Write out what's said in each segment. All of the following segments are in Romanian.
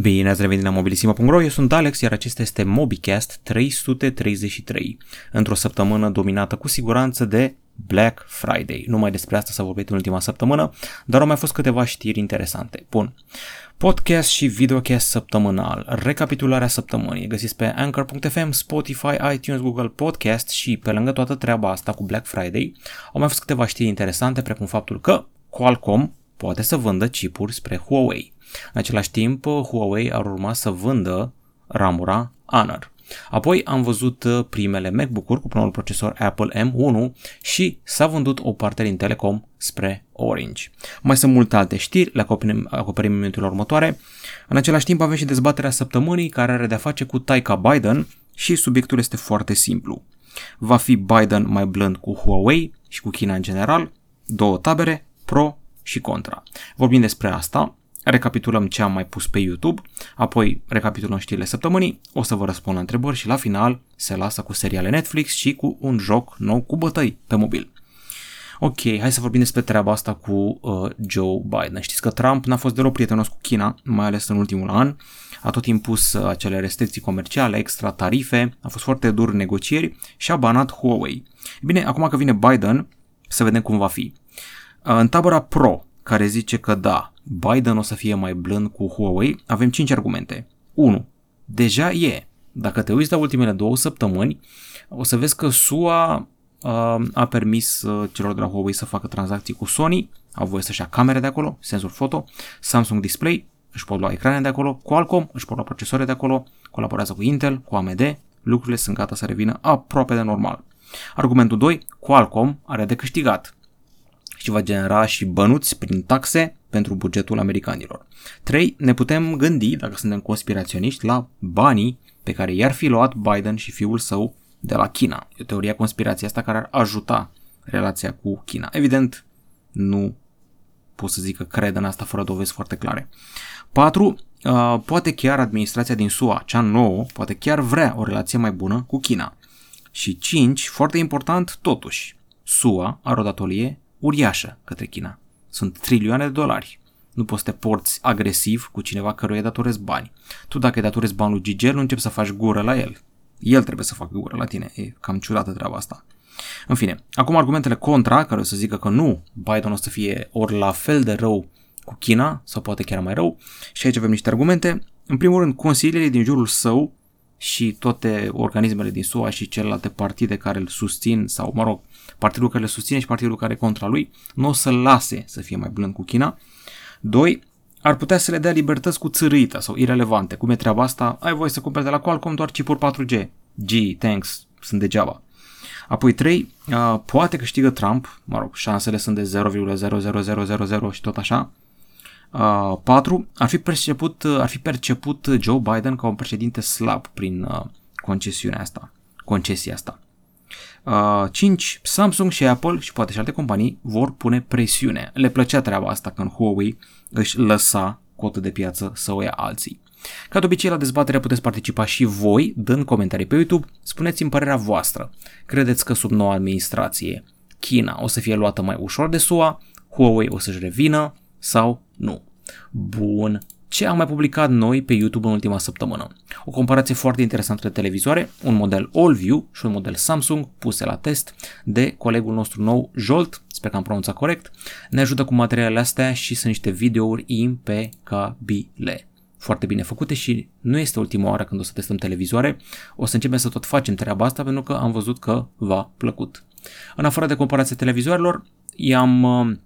Bine ați revenit la mobilisima.ro, eu sunt Alex, iar acesta este MobiCast 333, într-o săptămână dominată cu siguranță de Black Friday. Numai despre asta s-a vorbit în ultima săptămână, dar au mai fost câteva știri interesante. Bun. Podcast și videocast săptămânal, recapitularea săptămânii, găsiți pe Anchor.fm, Spotify, iTunes, Google Podcast și pe lângă toată treaba asta cu Black Friday, au mai fost câteva știri interesante, precum faptul că Qualcomm poate să vândă chipuri spre Huawei. În același timp, Huawei ar urma să vândă ramura Honor. Apoi am văzut uh, primele MacBook-uri cu primul procesor Apple M1 și s-a vândut o parte din Telecom spre Orange. Mai sunt multe alte știri, le acoperim, acoperim în minutul următoare. În același timp avem și dezbaterea săptămânii care are de-a face cu Taika Biden și subiectul este foarte simplu. Va fi Biden mai blând cu Huawei și cu China în general? Două tabere, pro și contra. Vorbim despre asta, recapitulăm ce am mai pus pe YouTube, apoi recapitulăm știrile săptămânii, o să vă răspund la întrebări și la final se lasă cu seriale Netflix și cu un joc nou cu bătăi pe mobil. Ok, hai să vorbim despre treaba asta cu uh, Joe Biden. Știți că Trump n-a fost deloc prietenos cu China, mai ales în ultimul an. A tot impus uh, acele restricții comerciale, extra tarife, a fost foarte dur în negocieri și a banat Huawei. Bine, acum că vine Biden, să vedem cum va fi. Uh, în tabăra pro, care zice că da, Biden o să fie mai blând cu Huawei, avem 5 argumente. 1. Deja e. Dacă te uiți la ultimele două săptămâni, o să vezi că SUA uh, a permis uh, celor de la Huawei să facă tranzacții cu Sony, au voie să-și ia camere de acolo, senzor foto, Samsung Display, își pot lua ecrane de acolo, Qualcomm își pot lua procesoare de acolo, colaborează cu Intel, cu AMD, lucrurile sunt gata să revină aproape de normal. Argumentul 2, Qualcomm are de câștigat și va genera și bănuți prin taxe pentru bugetul americanilor. 3. Ne putem gândi, dacă suntem conspiraționiști, la banii pe care i-ar fi luat Biden și fiul său de la China. E o teorie a conspirației asta care ar ajuta relația cu China. Evident, nu pot să zic că cred în asta fără dovezi foarte clare. 4. Uh, poate chiar administrația din SUA, cea nouă, poate chiar vrea o relație mai bună cu China. Și 5. Foarte important, totuși, SUA are o datorie uriașă către China. Sunt trilioane de dolari. Nu poți să te porți agresiv cu cineva căruia datorezi bani. Tu dacă îi datorezi bani lui Gigel, nu începi să faci gură la el. El trebuie să facă gură la tine. E cam ciudată treaba asta. În fine, acum argumentele contra, care o să zică că nu, Biden o să fie ori la fel de rău cu China, sau poate chiar mai rău, și aici avem niște argumente. În primul rând, consiliile din jurul său și toate organismele din SUA și celelalte partide care îl susțin, sau mă rog, partidul care le susține și partidul care e contra lui, nu o să lase să fie mai blând cu China. 2. Ar putea să le dea libertăți cu țărâită sau irelevante. Cum e treaba asta? Ai voie să cumperi de la Qualcomm doar chipuri 4G. G, thanks, sunt degeaba. Apoi 3. Uh, poate câștigă Trump, mă rog, șansele sunt de 0,00000 și tot așa. Uh, 4. Ar fi, perceput, ar fi perceput Joe Biden ca un președinte slab prin uh, concesiunea asta, concesia asta. 5. Samsung și Apple și poate și alte companii vor pune presiune. Le plăcea treaba asta când Huawei își lăsa cotă de piață să o ia alții. Ca de obicei la dezbatere puteți participa și voi, dând comentarii pe YouTube, spuneți-mi părerea voastră. Credeți că sub noua administrație China o să fie luată mai ușor de SUA, Huawei o să-și revină sau nu? Bun, ce am mai publicat noi pe YouTube în ultima săptămână. O comparație foarte interesantă de televizoare, un model AllView și un model Samsung puse la test de colegul nostru nou, Jolt, sper că am pronunțat corect, ne ajută cu materialele astea și sunt niște videouri impecabile foarte bine făcute și nu este ultima oară când o să testăm televizoare, o să începem să tot facem treaba asta pentru că am văzut că v-a plăcut. În afară de comparația televizoarelor, i-am uh,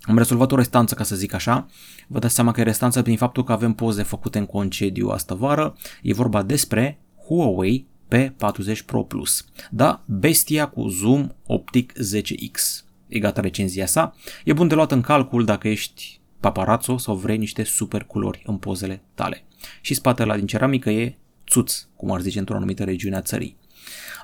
am rezolvat o restanță, ca să zic așa. Vă dați seama că e restanță prin faptul că avem poze făcute în concediu astă vară. E vorba despre Huawei P40 Pro Plus. Da, bestia cu zoom optic 10x. E gata recenzia sa. E bun de luat în calcul dacă ești paparazzo sau vrei niște super culori în pozele tale. Și spatele din ceramică e țuț, cum ar zice într-o anumită regiune a țării.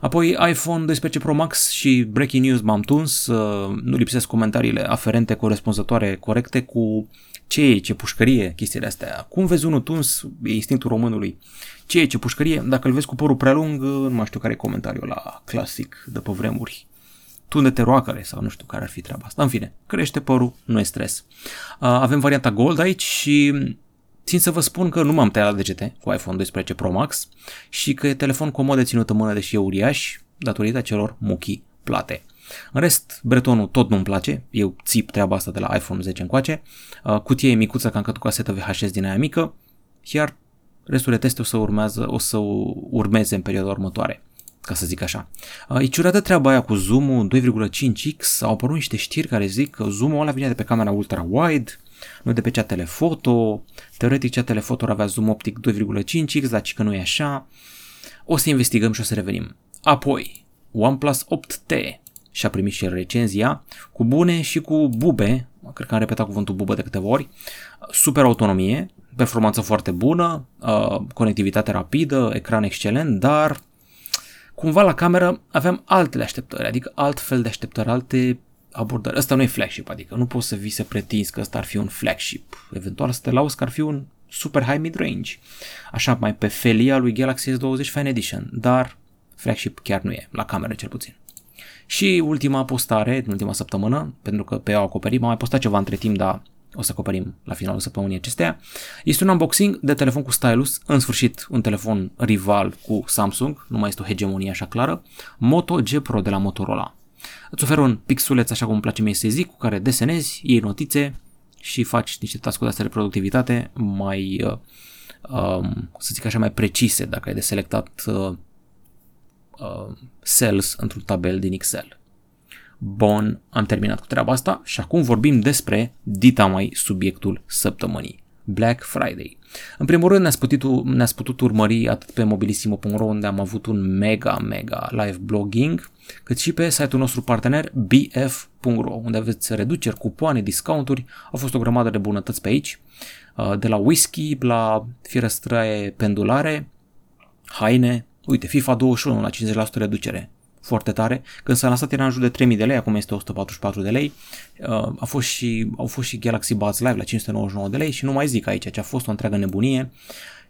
Apoi iPhone 12 Pro Max și Breaking News m-am tuns, uh, nu lipsesc comentariile aferente corespunzătoare corecte cu ce e, ce pușcărie, chestiile astea. Cum vezi unul tuns, e instinctul românului. Ce e, ce pușcărie, dacă îl vezi cu părul prea lung, uh, nu mai știu care e comentariul la clasic de pe vremuri. Tunde-te roacăre sau nu știu care ar fi treaba asta. În fine, crește părul, nu e stres. Uh, avem varianta Gold aici și Țin să vă spun că nu m-am tăiat la degete cu iPhone 12 Pro Max și că e telefon comod de ținut în mână, deși e uriaș, datorită celor muchii plate. În rest, bretonul tot nu-mi place, eu țip treaba asta de la iPhone 10 încoace, uh, cutie e micuță ca încă cu casetă VHS din aia mică, iar restul de teste o să, urmează, o să urmeze în perioada următoare ca să zic așa. Uh, e ciudată treaba aia cu zoom-ul 2,5x, au apărut niște știri care zic că zoom-ul ăla vine de pe camera ultra-wide, nu de pe cea telefoto, teoretic cea telefoto avea zoom optic 2,5x, dar că nu e așa. O să investigăm și o să revenim. Apoi, OnePlus 8T și-a primit și recenzia, cu bune și cu bube, cred că am repetat cuvântul bubă de câteva ori, super autonomie, performanță foarte bună, uh, conectivitate rapidă, ecran excelent, dar cumva la cameră aveam altele așteptări, adică alt fel de așteptări, alte abordări. Ăsta nu e flagship, adică nu poți să vii să pretinzi că ăsta ar fi un flagship. Eventual să te lauzi că ar fi un super high mid-range. Așa, mai pe felia lui Galaxy S20 Fan Edition, dar flagship chiar nu e, la cameră cel puțin. Și ultima postare, în ultima săptămână, pentru că pe ea o acoperim, am mai postat ceva între timp, dar o să acoperim la finalul săptămânii acestea. Este un unboxing de telefon cu stylus, în sfârșit un telefon rival cu Samsung, nu mai este o hegemonie așa clară, Moto G Pro de la Motorola. Îți oferă un pixuleț, așa cum îmi place mie să zic, cu care desenezi, iei notițe și faci niște task de de productivitate mai, uh, um, să zic așa, mai precise dacă ai de selectat uh, uh, cells într-un tabel din Excel. Bun, am terminat cu treaba asta și acum vorbim despre dita mai subiectul săptămânii. Black Friday. În primul rând ne-ați putut, ne-ați putut urmări atât pe mobilissimo.ro unde am avut un mega, mega live blogging, cât și pe site-ul nostru partener bf.ro unde aveți reduceri, cupoane, discounturi, au fost o grămadă de bunătăți pe aici, uh, de la whisky la firăstrăie pendulare, haine, uite, FIFA 21 la 50% reducere, foarte tare. Când s-a lansat era în jur de 3000 de lei, acum este 144 de lei. Uh, a fost și, au fost și Galaxy Buds Live la 599 de lei și nu mai zic aici, ce a fost o întreagă nebunie.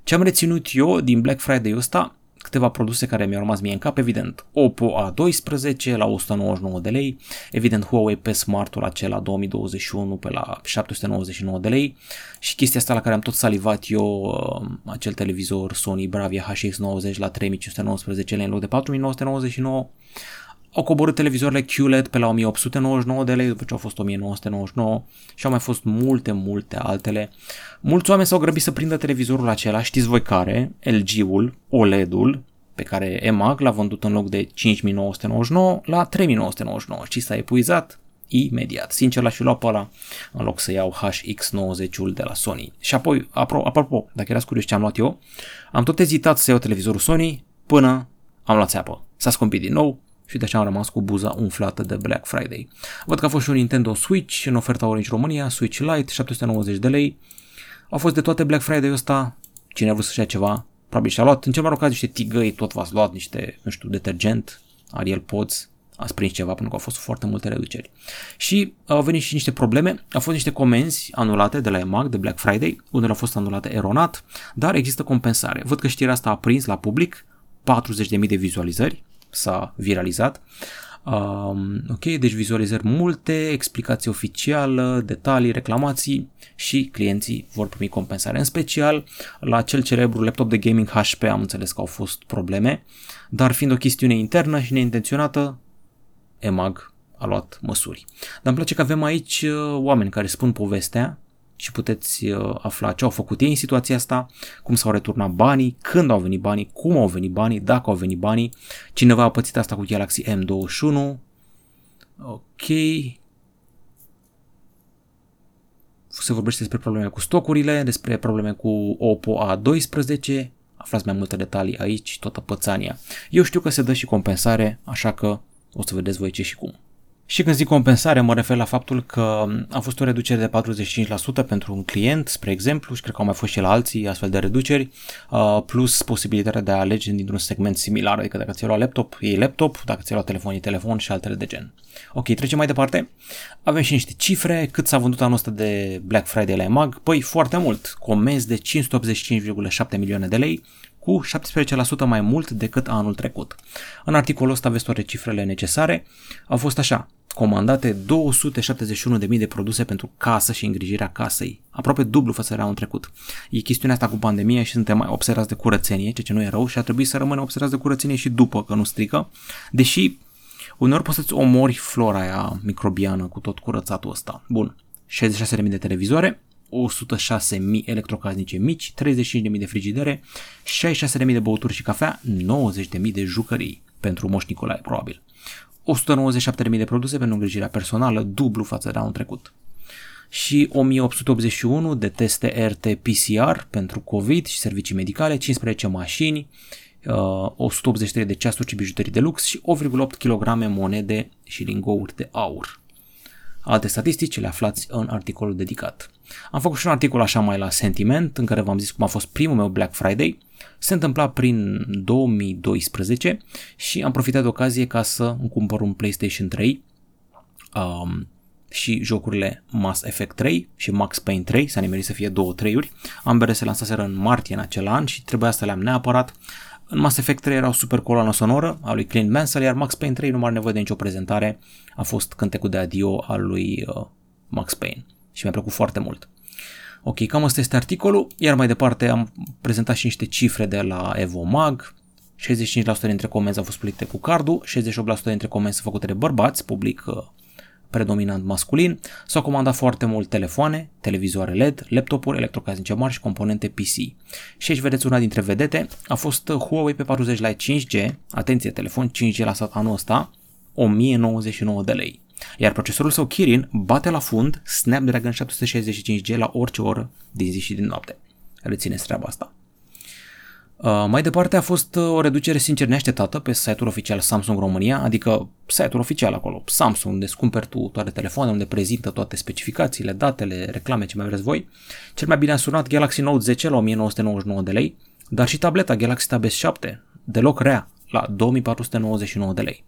Ce am reținut eu din Black Friday-ul ăsta, câteva produse care mi-au rămas mie în cap, evident Oppo A12 la 199 de lei, evident Huawei pe Smartul acela 2021 pe la 799 de lei și chestia asta la care am tot salivat eu, uh, acel televizor Sony Bravia HX90 la 3519 lei în loc de 4999 au coborât televizoarele QLED pe la 1899 de lei, după ce au fost 1999 și au mai fost multe, multe altele. Mulți oameni s-au grăbit să prindă televizorul acela, știți voi care, LG-ul, OLED-ul, pe care EMAG l-a vândut în loc de 5999 la 3999 și s-a epuizat imediat. Sincer, l-aș fi luat pe ăla în loc să iau HX90-ul de la Sony. Și apoi, apropo, dacă erați curios ce am luat eu, am tot ezitat să iau televizorul Sony până am luat țeapă. S-a scumpit din nou, și de aceea am rămas cu buza umflată de Black Friday. Văd că a fost și un Nintendo Switch în oferta Orange România, Switch Lite, 790 de lei. Au fost de toate Black Friday-ul ăsta, cine a vrut să-și ia ceva, probabil și-a luat. În cel mai rog caz niște tigăi, tot v-ați luat niște, nu știu, detergent, Ariel Pods, ați prins ceva pentru că au fost foarte multe reduceri. Și au venit și niște probleme, au fost niște comenzi anulate de la EMAG de Black Friday, unde au fost anulate eronat, dar există compensare. Văd că știrea asta a prins la public 40.000 de vizualizări, s-a viralizat. Um, ok, deci vizualizări multe, explicații oficială, detalii, reclamații și clienții vor primi compensare. În special la cel celebru laptop de gaming HP am înțeles că au fost probleme, dar fiind o chestiune internă și neintenționată, EMAG a luat măsuri. Dar îmi place că avem aici uh, oameni care spun povestea și puteți uh, afla ce au făcut ei în situația asta, cum s-au returnat banii, când au venit banii, cum au venit banii, dacă au venit banii. Cineva a pățit asta cu Galaxy M21. Ok. Se vorbește despre probleme cu stocurile, despre probleme cu Oppo A12. Aflați mai multe detalii aici, toată pățania. Eu știu că se dă și compensare, așa că o să vedeți voi ce și cum. Și când zic compensare, mă refer la faptul că a fost o reducere de 45% pentru un client, spre exemplu, și cred că au mai fost și la alții astfel de reduceri, uh, plus posibilitatea de a alege dintr-un segment similar, adică dacă ți-ai luat laptop, e laptop, dacă ți-ai luat telefon, e telefon și altele de gen. Ok, trecem mai departe. Avem și niște cifre, cât s-a vândut anul ăsta de Black Friday la EMAG? Păi foarte mult, comenzi de 585,7 milioane de lei, cu 17% mai mult decât anul trecut. În articolul ăsta aveți toate cifrele necesare. Au fost așa, comandate 271.000 de produse pentru casă și îngrijirea casei, aproape dublu față de anul trecut. E chestiunea asta cu pandemia și suntem mai obsedați de curățenie, ceea ce nu e rău și ar trebui să rămânem obsedați de curățenie și după, că nu strică, deși uneori poți să-ți omori flora aia microbiană cu tot curățatul ăsta. Bun, 66.000 de televizoare, 106.000 electrocasnice mici, 35.000 de frigidere, 66.000 de băuturi și cafea, 90.000 de jucării pentru Moș Nicolae, probabil. 197.000 de produse pentru îngrijirea personală, dublu față de anul trecut. Și 1881 de teste RT-PCR pentru COVID și servicii medicale, 15 mașini, 183 uh, de ceasuri și bijuterii de lux și 8,8 kg monede și lingouri de aur. Alte statistici le aflați în articolul dedicat. Am făcut și un articol așa mai la sentiment, în care v-am zis cum a fost primul meu Black Friday. Se întâmpla prin 2012 și am profitat de ocazie ca să îmi cumpăr un PlayStation 3 um, și jocurile Mass Effect 3 și Max Payne 3, s-a nimerit să fie două treiuri. Ambele se lansaseră în martie în acel an și trebuia să le am neapărat. În Mass Effect 3 era o super coloană sonoră a lui Clint Mansell, iar Max Payne 3 nu mai are nevoie de nicio prezentare, a fost cântecul de adio al lui uh, Max Payne și mi-a plăcut foarte mult. Ok, cam asta este articolul, iar mai departe am prezentat și niște cifre de la Evomag, 65% dintre comenzi au fost plătite cu cardul, 68% dintre comenzi sunt făcute de bărbați, public uh, predominant masculin, s-au comandat foarte mult telefoane, televizoare LED, laptopuri, electrocasnice mari și componente PC. Și aici vedeți una dintre vedete, a fost Huawei P40 Lite 5G, atenție, telefon 5G la anul ăsta, 1099 de lei. Iar procesorul său Kirin bate la fund Snapdragon 765G la orice oră din zi și din noapte. Rețineți treaba asta. Uh, mai departe a fost uh, o reducere sincer neașteptată pe site-ul oficial Samsung România, adică site-ul oficial acolo, Samsung, unde îți cumperi tu toate telefoanele, unde prezintă toate specificațiile, datele, reclame, ce mai vreți voi. Cel mai bine a sunat Galaxy Note 10 la 1999 de lei, dar și tableta Galaxy Tab S7, deloc rea, la 2499 de lei.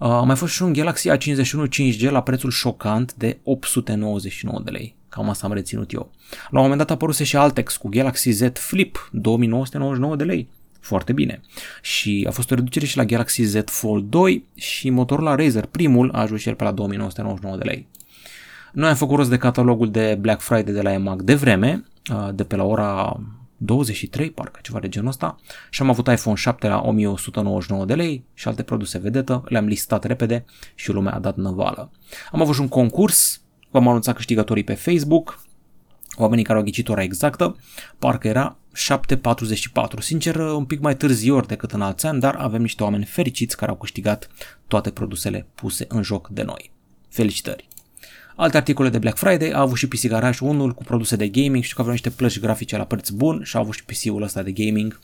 Uh, a mai fost și un Galaxy A51 5G la prețul șocant de 899 de lei. Cam asta am reținut eu. La un moment dat a apăruse și Altex cu Galaxy Z Flip, 2999 de lei. Foarte bine. Și a fost o reducere și la Galaxy Z Fold 2 și motorul la Razer, primul, a ajuns și el pe la 2999 de lei. Noi am făcut rost de catalogul de Black Friday de la EMAG de vreme, uh, de pe la ora 23, parcă ceva de genul ăsta, și am avut iPhone 7 la 1199 de lei și alte produse vedetă, le-am listat repede și lumea a dat năvală. Am avut și un concurs, v-am anunțat câștigătorii pe Facebook, oamenii care au ghicit ora exactă, parcă era 7.44, sincer un pic mai târziu decât în alți ani, dar avem niște oameni fericiți care au câștigat toate produsele puse în joc de noi. Felicitări! Alte articole de Black Friday, a avut și PC Garage unul cu produse de gaming, știu că aveau niște plăci grafice la preț bun și a avut și PC-ul ăsta de gaming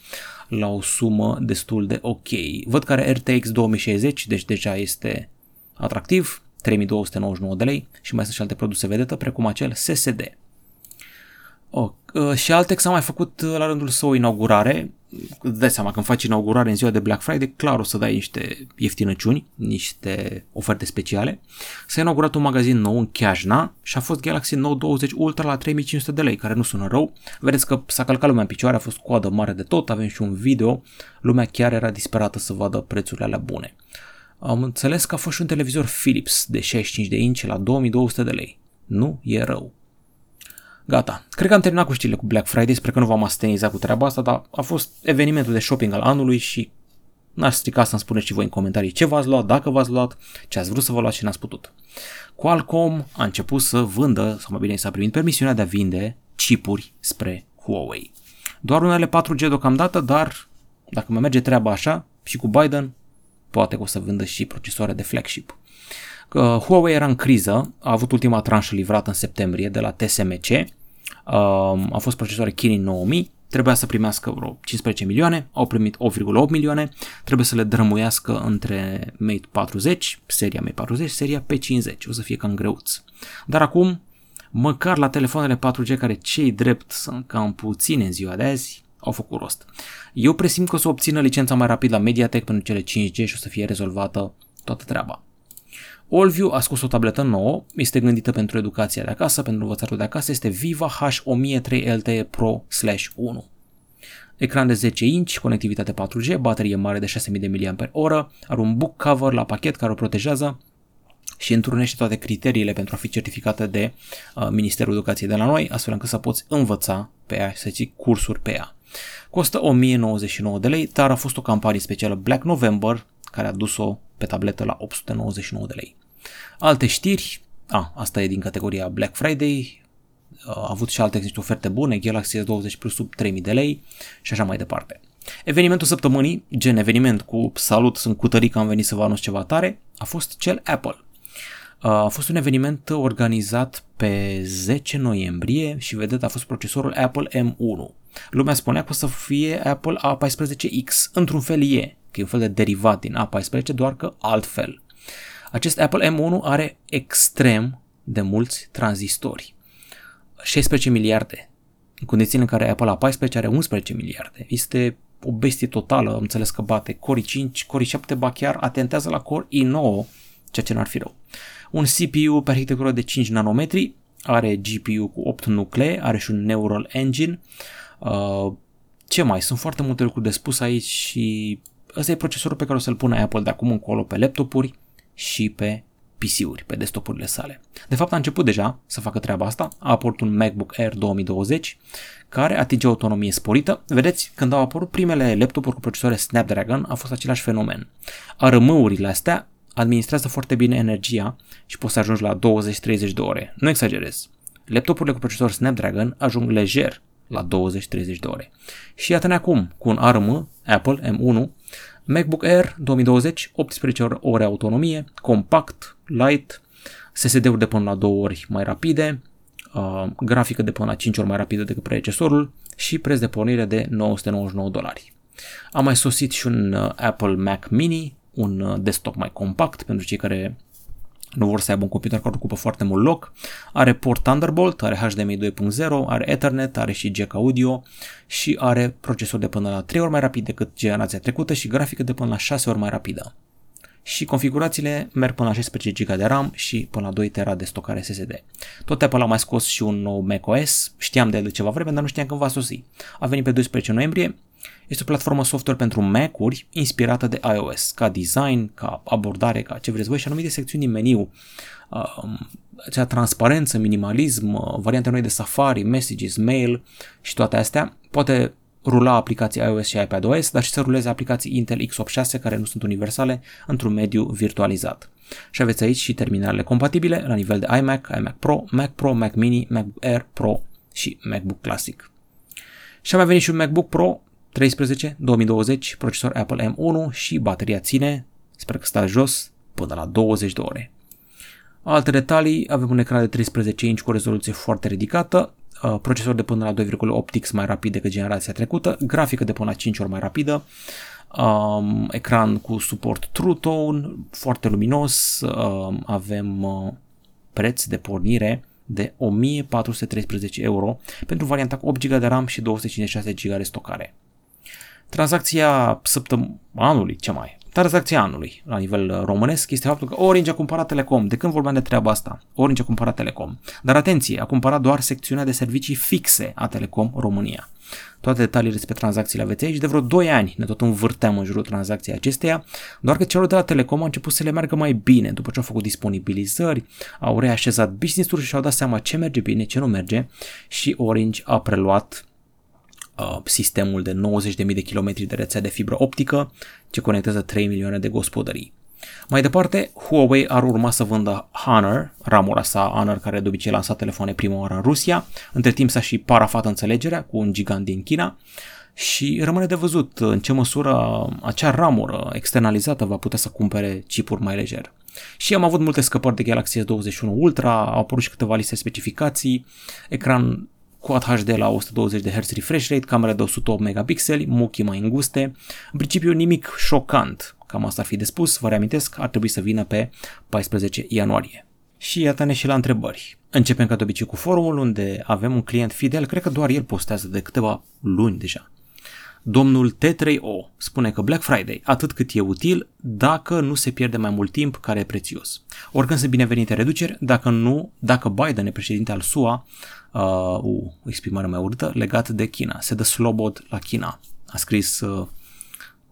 la o sumă destul de ok. Văd că are RTX 2060, deci deja este atractiv, 3299 de lei și mai sunt și alte produse vedetă, precum acel SSD. Oh, și Altex a mai făcut uh, la rândul său inaugurare. Îți dai seama, când faci inaugurare în ziua de Black Friday, clar o să dai niște ieftinăciuni, niște oferte speciale. S-a inaugurat un magazin nou în Chiajna și a fost Galaxy Note 20 Ultra la 3500 de lei, care nu sună rău. Vedeți că s-a calcat lumea în picioare, a fost coadă mare de tot, avem și un video. Lumea chiar era disperată să vadă prețurile alea bune. Am înțeles că a fost și un televizor Philips de 65 de inch la 2200 de lei. Nu e rău. Gata. Cred că am terminat cu știrile cu Black Friday, sper că nu v-am astenizat cu treaba asta, dar a fost evenimentul de shopping al anului și n-aș strica să-mi spuneți și voi în comentarii ce v-ați luat, dacă v-ați luat, ce ați vrut să vă luați și n-ați putut. Qualcomm a început să vândă, sau mai bine s-a primit permisiunea de a vinde chipuri spre Huawei. Doar unele 4G deocamdată, dar dacă mai merge treaba așa, și cu Biden, poate că o să vândă și procesoare de flagship. Huawei era în criză, a avut ultima tranșă livrată în septembrie de la TSMC, a fost procesoare Kirin 9000, trebuia să primească vreo 15 milioane, au primit 8,8 milioane, trebuie să le drămuiască între Mate 40, seria Mate 40, seria P50, o să fie cam greuț. Dar acum, măcar la telefoanele 4G care cei drept sunt cam puține în ziua de azi, au făcut rost. Eu presimt că o să obțină licența mai rapid la Mediatek pentru cele 5G și o să fie rezolvată toată treaba. Allview a scos o tabletă nouă, este gândită pentru educația de acasă, pentru învățatul de acasă, este Viva H1003 LTE Pro 1. Ecran de 10 inch, conectivitate 4G, baterie mare de 6000 de mAh, are un book cover la pachet care o protejează și întrunește toate criteriile pentru a fi certificată de uh, Ministerul Educației de la noi, astfel încât să poți învăța pe ea și să ții cursuri pe ea. Costă 1099 de lei, dar a fost o campanie specială Black November care a dus-o pe tabletă la 899 de lei. Alte știri, a, asta e din categoria Black Friday, a avut și alte niște oferte bune, Galaxy S20 Plus sub 3000 de lei și așa mai departe. Evenimentul săptămânii, gen eveniment cu salut, sunt cu tării că am venit să vă anunț ceva tare, a fost cel Apple. A fost un eveniment organizat pe 10 noiembrie și vedeți a fost procesorul Apple M1. Lumea spunea că o să fie Apple A14X, într-un fel e, că e un fel de derivat din A14, doar că altfel. Acest Apple M1 are extrem de mulți tranzistori. 16 miliarde. În condițiile în care Apple A14 are 11 miliarde. Este o bestie totală, am înțeles că bate Core 5, Core 7, ba chiar atentează la Core i9, ceea ce n-ar fi rău. Un CPU pe arhitectură de 5 nanometri, are GPU cu 8 nuclee, are și un Neural Engine. Uh, ce mai? Sunt foarte multe lucruri de spus aici și ăsta e procesorul pe care o să-l pună Apple de acum încolo pe laptopuri și pe PC-uri, pe desktopurile sale. De fapt a început deja să facă treaba asta, a apărut un MacBook Air 2020 care atinge autonomie sporită. Vedeți, când au apărut primele laptopuri cu procesoare Snapdragon a fost același fenomen. ARM-urile astea administrează foarte bine energia și poți să ajungi la 20-30 de ore. Nu exagerez. Laptopurile cu procesor Snapdragon ajung lejer la 20-30 de ore. Și iată-ne acum, cu un ARM Apple M1, MacBook Air 2020, 18 ore autonomie, compact, light, SSD-uri de până la 2 ori mai rapide, uh, grafică de până la 5 ori mai rapidă decât predecesorul și preț de pornire de 999 dolari. A mai sosit și un uh, Apple Mac Mini, un uh, desktop mai compact pentru cei care nu vor să aibă un computer care ocupă foarte mult loc, are port Thunderbolt, are HDMI 2.0, are Ethernet, are și jack audio și are procesor de până la 3 ori mai rapid decât generația trecută și grafică de până la 6 ori mai rapidă. Și configurațiile merg până la 16 GB de RAM și până la 2 TB de stocare SSD. Tot Apple a mai scos și un nou macOS, știam de el de ceva vreme, dar nu știam când va sosi. A venit pe 12 noiembrie, este o platformă software pentru Mac-uri inspirată de iOS, ca design, ca abordare, ca ce vreți voi și anumite secțiuni din meniu. Uh, acea transparență, minimalism, uh, variante noi de Safari, Messages, Mail și toate astea. Poate rula aplicații iOS și iPadOS, dar și să ruleze aplicații Intel x86 care nu sunt universale într-un mediu virtualizat. Și aveți aici și terminalele compatibile la nivel de iMac, iMac Pro, Mac Pro, Mac Mini, Mac Air Pro și MacBook Classic. Și a mai venit și un MacBook Pro 13 2020, procesor Apple M1 și bateria ține, sper că stă jos, până la 20 de ore. Alte detalii, avem un ecran de 13 inch cu o rezoluție foarte ridicată, uh, procesor de până la 2,8x mai rapid decât generația trecută, grafică de până la 5 ori mai rapidă, um, ecran cu suport True Tone, foarte luminos, um, avem uh, preț de pornire de 1413 euro pentru varianta cu 8 GB de RAM și 256 GB de stocare. Tranzacția săptămânului, ce mai? Tranzacția anului, la nivel uh, românesc, este faptul că Orange a cumpărat Telecom. De când vorbeam de treaba asta? Orange a cumpărat Telecom. Dar atenție, a cumpărat doar secțiunea de servicii fixe a Telecom România. Toate detaliile despre tranzacțiile aveți aici. De vreo 2 ani ne tot învârteam în jurul tranzacției acesteia, doar că celor de la Telecom au început să le meargă mai bine după ce au făcut disponibilizări, au reașezat business-uri și au dat seama ce merge bine, ce nu merge și Orange a preluat Uh, sistemul de 90.000 de kilometri de rețea de fibră optică ce conectează 3 milioane de gospodării. Mai departe, Huawei ar urma să vândă Honor, ramura sa Honor care de obicei lansa telefoane prima oară în Rusia. Între timp s-a și parafat înțelegerea cu un gigant din China și rămâne de văzut în ce măsură acea ramură externalizată va putea să cumpere chipuri mai lejer. Și am avut multe scăpări de Galaxy S21 Ultra, au apărut și câteva liste specificații, ecran Quad HD la 120 de Hz refresh rate, camera de 108 megapixeli, muchii mai înguste. În principiu nimic șocant, cam asta ar fi de spus, vă reamintesc, ar trebui să vină pe 14 ianuarie. Și iată-ne și la întrebări. Începem ca de obicei cu forumul unde avem un client fidel, cred că doar el postează de câteva luni deja. Domnul T3O spune că Black Friday, atât cât e util, dacă nu se pierde mai mult timp care e prețios. Oricând sunt binevenite reduceri, dacă nu, dacă Biden e președinte al SUA, uh, uh, o exprimare mai urâtă, legat de China. Se dă slobod la China. A scris uh,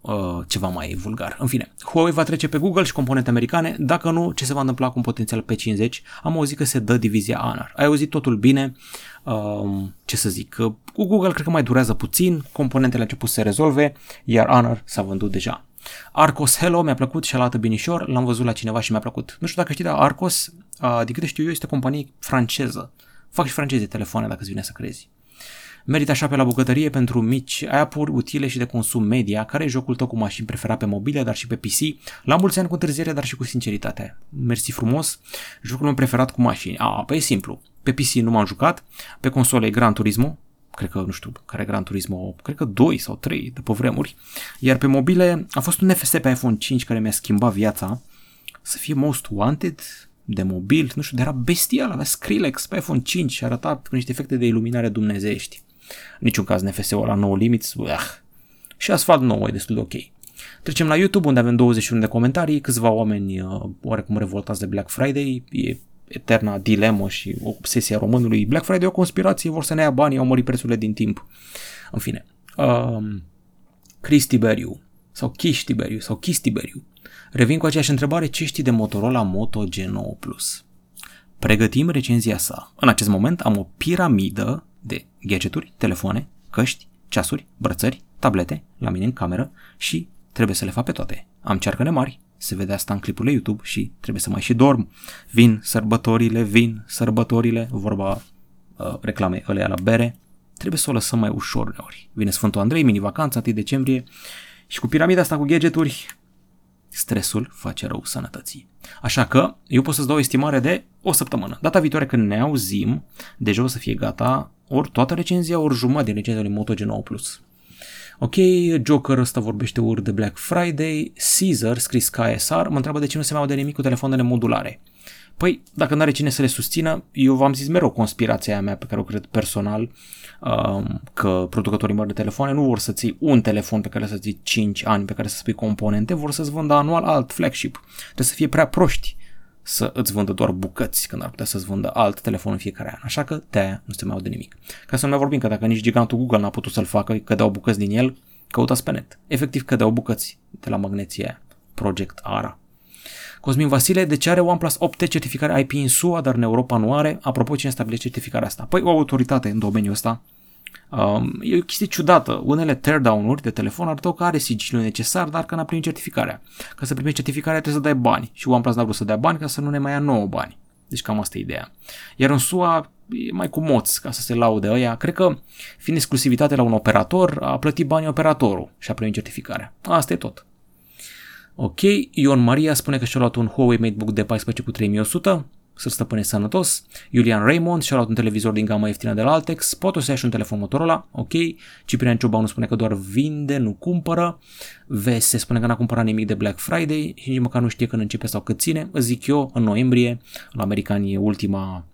uh, ceva mai vulgar. În fine, Huawei va trece pe Google și componente americane, dacă nu, ce se va întâmpla cu un potențial P50? Am auzit că se dă divizia Honor. Ai auzit totul bine, uh, ce să zic, cu Google cred că mai durează puțin, componentele au început să se rezolve, iar Honor s-a vândut deja. Arcos Hello mi-a plăcut și alată binișor, l-am văzut la cineva și mi-a plăcut. Nu știu dacă știi, dar Arcos, uh, din câte știu eu, este o companie franceză. Fac și franceze telefoane dacă îți vine să crezi. Merită așa pe la bucătărie pentru mici app-uri utile și de consum media, care e jocul tău cu mașini preferat pe mobile, dar și pe PC. La mulți ani cu întârziere, dar și cu sinceritate. Mersi frumos. Jocul meu preferat cu mașini. A, păi e simplu. Pe PC nu m-am jucat, pe console Gran Turismo, cred că, nu știu, care Gran Turismo, cred că 2 sau 3 de pe vremuri, iar pe mobile a fost un FS pe iPhone 5 care mi-a schimbat viața, să fie Most Wanted, de mobil, nu știu, de era bestial, avea Skrillex pe iPhone 5 și arăta cu niște efecte de iluminare dumnezeiești. În niciun caz NFS-ul la 9 limits, uh. și asfalt nou e destul de ok. Trecem la YouTube unde avem 21 de comentarii, câțiva oameni uh, oarecum revoltați de Black Friday, e eterna dilemă și obsesia românului. Black Friday e o conspirație, vor să ne ia banii, au mărit prețurile din timp. În fine. Um, Chris Tiberiu sau Kish Tiberiu sau Kiss Tiberiu. Revin cu aceeași întrebare, ce știi de Motorola Moto G9 Plus? Pregătim recenzia sa. În acest moment am o piramidă de gadgeturi, telefoane, căști, ceasuri, brățări, tablete la mine în cameră și trebuie să le fac pe toate. Am cearcăne mari, se vede asta în clipurile YouTube și trebuie să mai și dorm. Vin sărbătorile, vin sărbătorile, vorba uh, reclame alea la bere, trebuie să o lăsăm mai ușor uneori. Vine Sfântul Andrei, mini-vacanță, 1 decembrie și cu piramida asta cu gadgeturi, stresul face rău sănătății. Așa că eu pot să-ți dau o estimare de o săptămână. Data viitoare când ne auzim, deja o să fie gata ori toată recenzia, ori jumătate din recenzia lui Moto G9 Plus. Ok, Joker ăsta vorbește ori de Black Friday, Caesar, scris KSR, mă întreabă de ce nu se mai aude nimic cu telefoanele modulare. Păi, dacă nu are cine să le susțină, eu v-am zis mereu conspirația mea pe care o cred personal, um, că producătorii mari de telefoane nu vor să ții un telefon pe care să ții 5 ani, pe care să spui componente, vor să-ți vândă anual alt flagship. Trebuie să fie prea proști să îți vândă doar bucăți când ar putea să-ți vândă alt telefon în fiecare an. Așa că de aia nu se mai aude nimic. Ca să nu mai vorbim că dacă nici gigantul Google n-a putut să-l facă, cădeau bucăți din el, căutați pe net. Efectiv cădeau bucăți de la magneția Project ARA. Cosmin Vasile, de ce are OnePlus 8T certificare IP în SUA, dar în Europa nu are? Apropo, cine stabilește certificarea asta? Păi o autoritate în domeniul ăsta. Um, e o chestie ciudată. Unele teardown-uri de telefon arătau că are sigiliul necesar, dar că n-a primit certificarea. Ca să primești certificarea trebuie să dai bani. Și OnePlus n-a vrut să dea bani ca să nu ne mai ia nouă bani. Deci cam asta e ideea. Iar în SUA e mai cu moți ca să se laude ăia. Cred că, fiind exclusivitate la un operator, a plătit banii operatorul și a primit certificarea. Asta e tot. Ok, Ion Maria spune că și-a luat un Huawei MateBook de 14 cu 3100, să stăpâne sănătos. Iulian Raymond și-a luat un televizor din gama ieftină de la Altex, poate o să ia și un telefon Motorola, ok. Ciprian Ciobanu spune că doar vinde, nu cumpără. VS spune că n-a cumpărat nimic de Black Friday și nici măcar nu știe când începe sau cât ține. Zic eu, în noiembrie, la americani e ultima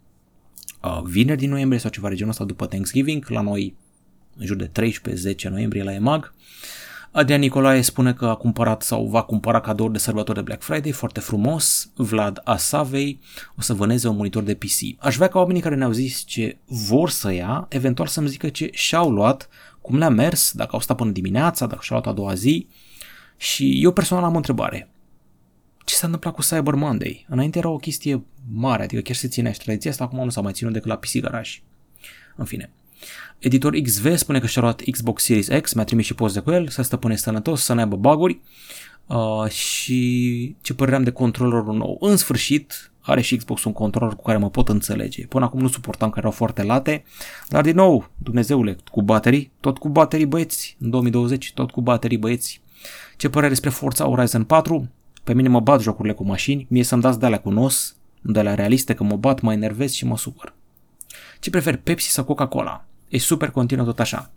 uh, vineri din noiembrie sau ceva de genul ăsta după Thanksgiving, la noi în jur de 13-10 noiembrie la EMAG. Adrian Nicolae spune că a cumpărat sau va cumpăra cadouri de sărbători de Black Friday, foarte frumos. Vlad Asavei o să vâneze un monitor de PC. Aș vrea ca oamenii care ne-au zis ce vor să ia, eventual să-mi zică ce și-au luat, cum le-a mers, dacă au stat până dimineața, dacă și-au luat a doua zi. Și eu personal am o întrebare. Ce s-a întâmplat cu Cyber Monday? Înainte era o chestie mare, adică chiar se ținea și tradiția asta, acum nu s-a mai ținut decât la PC Garage. În fine. Editor XV spune că și-a luat Xbox Series X, mi-a trimis și poze cu el, să stăpâne sănătos, să nu aibă baguri. Uh, și ce părere am de controllerul nou. În sfârșit, are și Xbox un controller cu care mă pot înțelege. Până acum nu suportam că erau foarte late, dar din nou, Dumnezeule, cu baterii, tot cu baterii băieți, în 2020, tot cu baterii băieți. Ce părere despre Forza Horizon 4? Pe mine mă bat jocurile cu mașini, mie să-mi dați de alea cu nos, de alea realiste, că mă bat, mă enervez și mă supăr. Ce prefer, Pepsi sau Coca-Cola? E super continuă tot așa.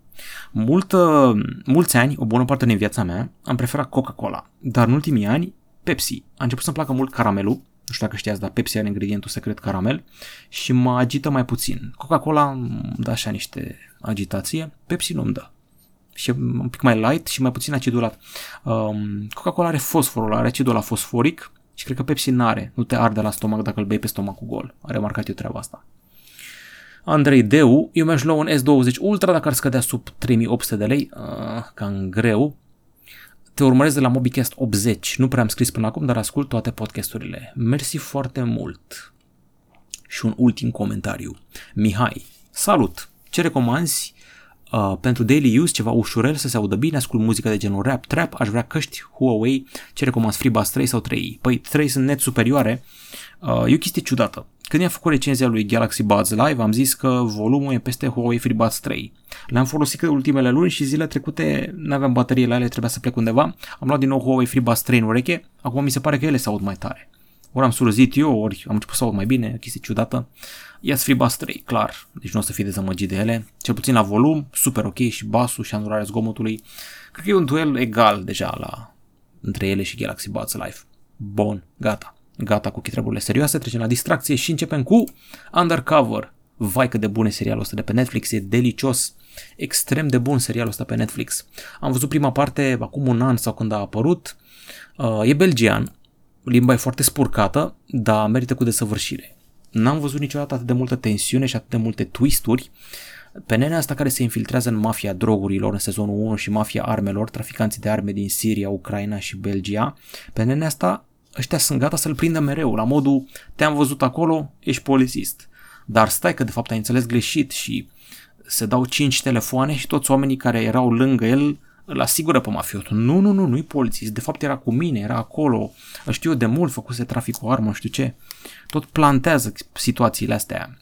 Multă, mulți ani, o bună parte din viața mea, am preferat Coca-Cola, dar în ultimii ani Pepsi. A început să-mi placă mult caramelul, nu știu dacă știați, dar Pepsi are ingredientul secret caramel și mă agită mai puțin. Coca-Cola îmi dă așa niște agitație, Pepsi nu-mi dă. și un pic mai light și mai puțin acidulat. Um, Coca-Cola are fosforul, are acidul la fosforic și cred că Pepsi n-are. Nu te arde la stomac dacă îl bei pe stomacul gol. A remarcat eu treaba asta. Andrei Deu, eu mi-aș lua un S20 Ultra dacă ar scădea sub 3800 de lei, uh, cam greu. Te urmăresc de la MobiCast 80, nu prea am scris până acum, dar ascult toate podcasturile. Mersi foarte mult. Și un ultim comentariu. Mihai, salut! Ce recomanzi uh, pentru daily use, ceva ușurel să se audă bine, ascult muzică de genul rap, trap, aș vrea căști Huawei, ce recomanzi FreeBuds 3 sau 3? Păi 3 sunt net superioare, uh, e o chestie ciudată. Când i-am făcut recenzia lui Galaxy Buds Live, am zis că volumul e peste Huawei FreeBuds 3. Le-am folosit că ultimele luni și zile trecute nu aveam baterie la ele, trebuia să plec undeva. Am luat din nou Huawei FreeBuds 3 în ureche, acum mi se pare că ele se aud mai tare. Ori am surzit eu, ori am început să aud mai bine, chestie ciudată. Ia Free Bass 3, clar, deci nu o să fie dezamăgit de ele. Cel puțin la volum, super ok și basul și anularea zgomotului. Cred că e un duel egal deja la între ele și Galaxy Buds Live. Bun, gata. Gata cu treburile serioase, trecem la distracție și începem cu Undercover. Vai cât de bun e serialul ăsta de pe Netflix, e delicios. Extrem de bun serialul ăsta pe Netflix. Am văzut prima parte acum un an sau când a apărut. Uh, e belgian, limba e foarte spurcată, dar merită cu desăvârșire. N-am văzut niciodată atât de multă tensiune și atât de multe twisturi. Pe nenea asta care se infiltrează în mafia drogurilor în sezonul 1 și mafia armelor, traficanții de arme din Siria, Ucraina și Belgia, pe nenea asta ăștia sunt gata să-l prindă mereu, la modul te-am văzut acolo, ești polițist. Dar stai că de fapt ai înțeles greșit și se dau cinci telefoane și toți oamenii care erau lângă el îl asigură pe mafiotul. Nu, nu, nu, nu-i polițist, de fapt era cu mine, era acolo, știu eu de mult, făcuse trafic cu armă, știu ce. Tot plantează situațiile astea.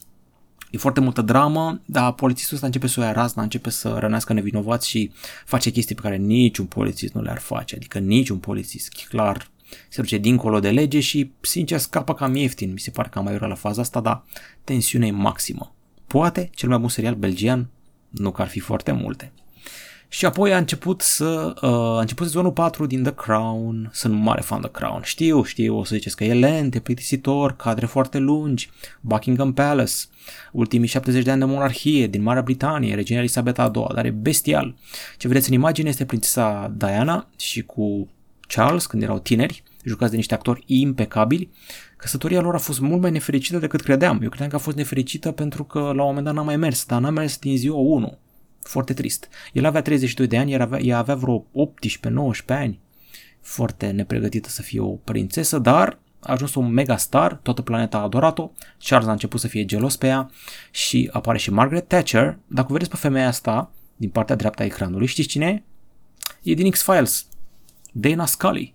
E foarte multă dramă, dar polițistul ăsta începe să o ia razna, începe să rănească nevinovați și face chestii pe care niciun polițist nu le-ar face. Adică niciun polițist, clar, se duce dincolo de lege și, sincer, scapă cam ieftin. Mi se pare că am mai la faza asta, dar tensiunea e maximă. Poate cel mai bun serial belgian, nu că ar fi foarte multe. Și apoi a început să uh, a început sezonul 4 din The Crown. Sunt mare fan The Crown. Știu, știu, o să ziceți că e lent, e plictisitor, cadre foarte lungi, Buckingham Palace, ultimii 70 de ani de monarhie din Marea Britanie, regina Elisabeta II, dar e bestial. Ce vedeți în imagine este prințesa Diana și cu Charles când erau tineri, jucați de niște actori impecabili. Căsătoria lor a fost mult mai nefericită decât credeam. Eu credeam că a fost nefericită pentru că la un moment dat n-a mai mers, dar n-a mers din ziua 1. Foarte trist. El avea 32 de ani, iar avea, ea avea vreo 18-19 ani. Foarte nepregătită să fie o prințesă, dar a ajuns un mega star, toată planeta a adorat-o, Charles a început să fie gelos pe ea și apare și Margaret Thatcher. Dacă vedeți pe femeia asta, din partea dreaptă a ecranului, știți cine e? E din X-Files. Dana Scully.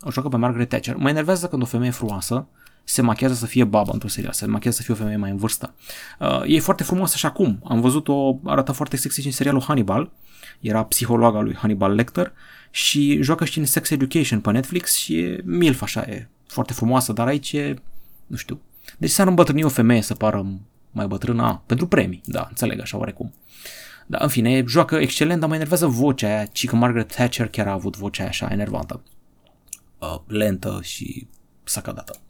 O joacă pe Margaret Thatcher. Mă enervează când o femeie frumoasă se machează să fie babă într-o serial, se machează să fie o femeie mai în vârstă. Uh, e foarte frumoasă și acum. Am văzut-o, arată foarte sexy în serialul Hannibal. Era psihologa lui Hannibal Lecter și joacă și în Sex Education pe Netflix și e milf așa, e foarte frumoasă, dar aici e, nu știu. Deci s-ar îmbătrâni o femeie să pară mai bătrână, a, pentru premii, da, înțeleg așa oarecum. Dar în fine, joacă excelent, dar mă enervează vocea aia, ci că Margaret Thatcher chiar a avut vocea aia așa enervantă. Uh, lentă și sacadată.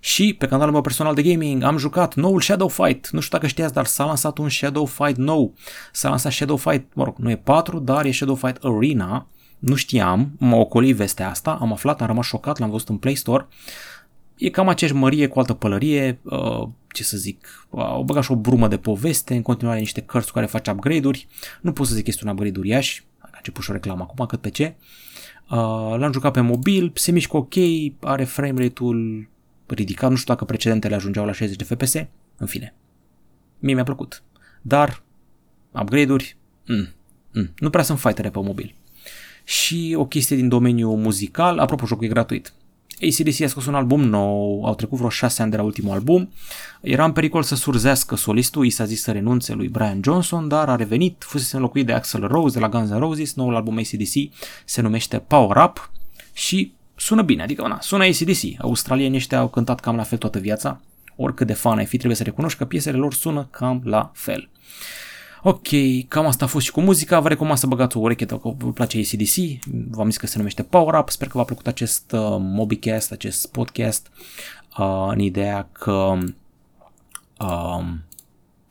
Și pe canalul meu personal de gaming am jucat noul Shadow Fight. Nu știu dacă știați, dar s-a lansat un Shadow Fight nou. S-a lansat Shadow Fight, mă rog, nu e 4, dar e Shadow Fight Arena. Nu știam, m-a ocolit vestea asta, am aflat, am rămas șocat, l-am văzut în Play Store. E cam aceeași mărie cu altă pălărie, uh, ce să zic, uh, au băgat și o brumă de poveste, în continuare niște cărți cu care face upgrade-uri. Nu pot să zic că este un upgrade uriaș, a început și o reclamă acum, cât pe ce. Uh, l-am jucat pe mobil, se mișcă ok, are frame rate-ul ridicat, nu știu dacă precedentele ajungeau la 60 de FPS, în fine. Mie mi-a plăcut. Dar upgrade-uri, mm, mm, nu prea sunt fightere pe mobil. Și o chestie din domeniul muzical, apropo, jocul e gratuit. ACDC a scos un album nou, au trecut vreo 6 ani de la ultimul album, era în pericol să surzească solistul, i s-a zis să renunțe lui Brian Johnson, dar a revenit, fusese înlocuit de Axel Rose de la Guns N' Roses, noul album ACDC se numește Power Up și sună bine, adică na, sună ACDC. Australienii ăștia au cântat cam la fel toată viața. Oricât de fan ai fi, trebuie să recunoști că piesele lor sună cam la fel. Ok, cam asta a fost și cu muzica, vă recomand să băgați o ureche dacă vă place ACDC, v-am zis că se numește Power Up, sper că v-a plăcut acest uh, Mobicast, acest podcast, uh, în ideea că uh,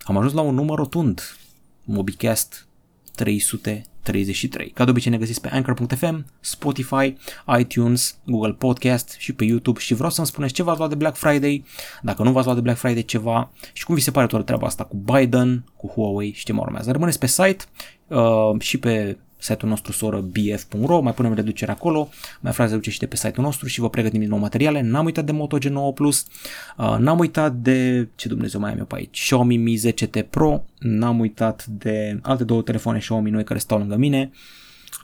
am ajuns la un număr rotund, Mobicast 300 33. Ca de obicei ne găsiți pe Anchor.fm, Spotify, iTunes, Google Podcast și pe YouTube și vreau să-mi spuneți ce v-ați luat de Black Friday, dacă nu v-ați luat de Black Friday ceva și cum vi se pare toată treaba asta cu Biden, cu Huawei și ce mai urmează. Rămâneți pe site uh, și pe site-ul nostru soră bf.ro, mai punem reducere acolo, mai aflați reducere și de pe site-ul nostru și vă pregătim din nou materiale. N-am uitat de Moto G9 Plus, uh, n-am uitat de, ce Dumnezeu mai am eu pe aici, Xiaomi Mi 10T Pro, n-am uitat de alte două telefoane Xiaomi noi care stau lângă mine,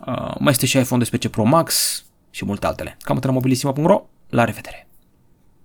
uh, mai este și iPhone 12 Pro Max și multe altele. Cam mobilisima.ro, la revedere!